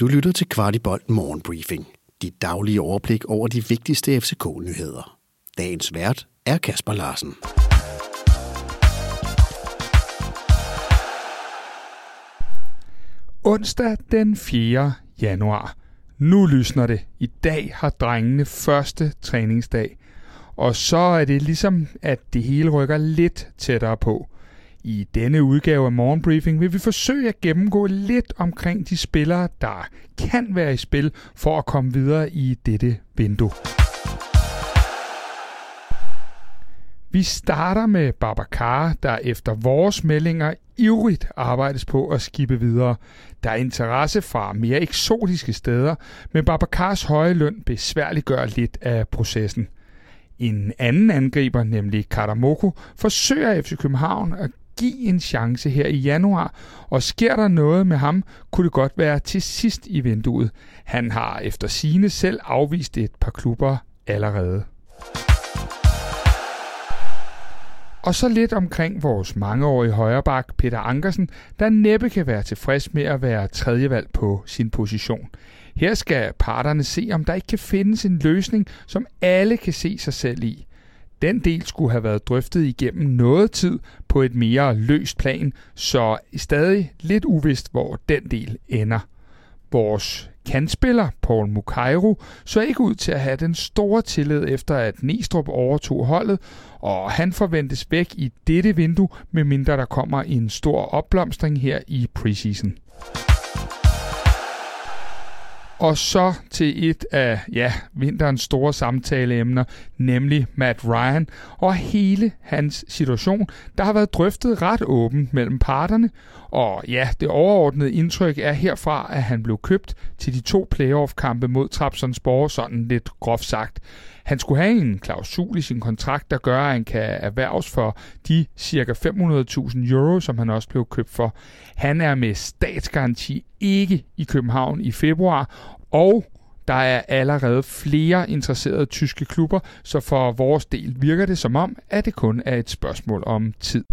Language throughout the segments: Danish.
Du lytter til Kvartibolt Morgenbriefing. Dit daglige overblik over de vigtigste FCK-nyheder. Dagens vært er Kasper Larsen. Onsdag den 4. januar. Nu lysner det. I dag har drengene første træningsdag. Og så er det ligesom, at det hele rykker lidt tættere på. I denne udgave af Morgenbriefing vil vi forsøge at gennemgå lidt omkring de spillere, der kan være i spil for at komme videre i dette vindue. Vi starter med Babacar, der efter vores meldinger ivrigt arbejdes på at skibe videre. Der er interesse fra mere eksotiske steder, men Babacars høje løn besværliggør lidt af processen. En anden angriber, nemlig Karamoko, forsøger FC København at give en chance her i januar, og sker der noget med ham, kunne det godt være til sidst i vinduet. Han har efter sine selv afvist et par klubber allerede. Og så lidt omkring vores mangeårige højreback Peter Ankersen, der næppe kan være tilfreds med at være tredjevalg på sin position. Her skal parterne se, om der ikke kan findes en løsning, som alle kan se sig selv i. Den del skulle have været drøftet igennem noget tid på et mere løst plan, så stadig lidt uvist, hvor den del ender. Vores kantspiller, Paul Mukairo, så ikke ud til at have den store tillid efter at Næstrup overtog holdet, og han forventes væk i dette vindue, medmindre der kommer en stor opblomstring her i preseason. Og så til et af ja, vinterens store samtaleemner, nemlig Matt Ryan og hele hans situation, der har været drøftet ret åbent mellem parterne. Og ja, det overordnede indtryk er herfra, at han blev købt til de to playoff-kampe mod Trabzonspor, sådan lidt groft sagt. Han skulle have en klausul i sin kontrakt, der gør, at han kan erhverves for de ca. 500.000 euro, som han også blev købt for. Han er med statsgaranti ikke i København i februar, og der er allerede flere interesserede tyske klubber, så for vores del virker det som om, at det kun er et spørgsmål om tid.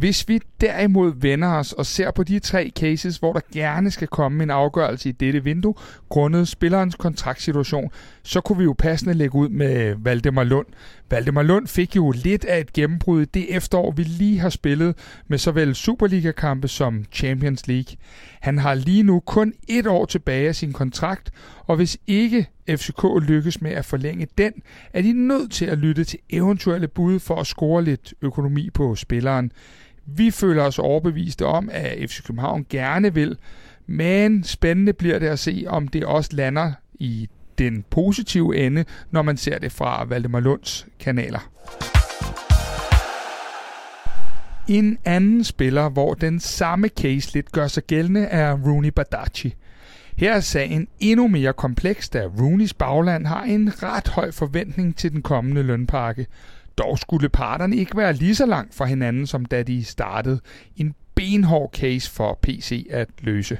Hvis vi derimod vender os og ser på de tre cases, hvor der gerne skal komme en afgørelse i dette vindue, grundet spillerens kontraktsituation, så kunne vi jo passende lægge ud med Valdemar Lund. Valdemar Lund fik jo lidt af et gennembrud det efterår, vi lige har spillet med såvel Superliga-kampe som Champions League. Han har lige nu kun et år tilbage af sin kontrakt, og hvis ikke FCK lykkes med at forlænge den, er de nødt til at lytte til eventuelle bud for at score lidt økonomi på spilleren. Vi føler os overbeviste om, at FC København gerne vil, men spændende bliver det at se, om det også lander i den positive ende, når man ser det fra Valdemar Lunds kanaler. En anden spiller, hvor den samme case lidt gør sig gældende, er Rooney Badachi. Her er sagen endnu mere kompleks, da Rooneys bagland har en ret høj forventning til den kommende lønpakke. Dog skulle parterne ikke være lige så langt fra hinanden, som da de startede. En benhård case for PC at løse.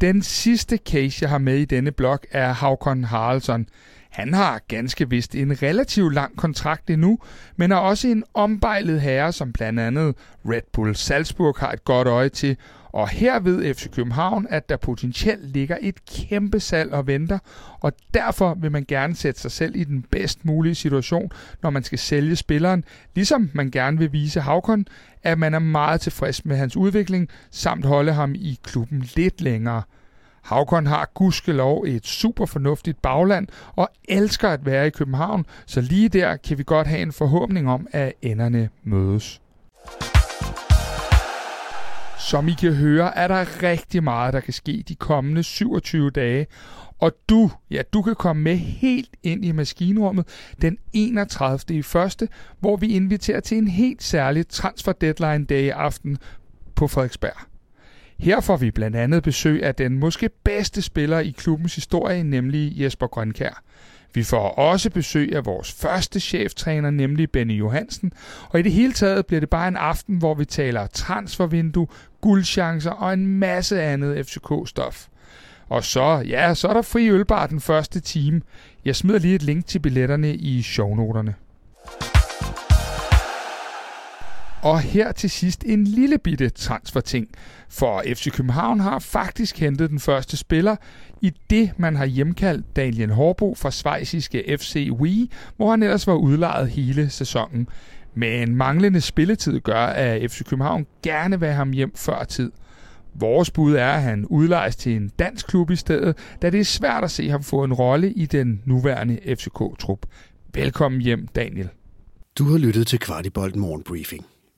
Den sidste case, jeg har med i denne blog, er Havkon Haraldsson. Han har ganske vist en relativt lang kontrakt endnu, men er også en ombejlet herre, som blandt andet Red Bull Salzburg har et godt øje til, og her ved FC København, at der potentielt ligger et kæmpe salg og venter, og derfor vil man gerne sætte sig selv i den bedst mulige situation, når man skal sælge spilleren, ligesom man gerne vil vise Havkon, at man er meget tilfreds med hans udvikling, samt holde ham i klubben lidt længere. Havkon har gudskelov et super fornuftigt bagland og elsker at være i København, så lige der kan vi godt have en forhåbning om, at enderne mødes. Som I kan høre, er der rigtig meget, der kan ske de kommende 27 dage. Og du, ja, du kan komme med helt ind i maskinrummet den 31. i første, hvor vi inviterer til en helt særlig transfer deadline dag aften på Frederiksberg. Her får vi blandt andet besøg af den måske bedste spiller i klubbens historie, nemlig Jesper Grønkær. Vi får også besøg af vores første cheftræner, nemlig Benny Johansen. Og i det hele taget bliver det bare en aften, hvor vi taler transfervindue, guldchancer og en masse andet FCK-stof. Og så, ja, så er der fri ølbar den første time. Jeg smider lige et link til billetterne i shownoterne. Og her til sidst en lille bitte transferting. For FC København har faktisk hentet den første spiller, i det man har hjemkaldt Daniel Horbo fra svejsiske FC Wii, hvor han ellers var udlejet hele sæsonen. Men manglende spilletid gør, at FC København gerne vil have ham hjem før tid. Vores bud er, at han udlejes til en dansk klub i stedet, da det er svært at se ham få en rolle i den nuværende FCK-trup. Velkommen hjem, Daniel. Du har lyttet til Kvartibolt Morgenbriefing.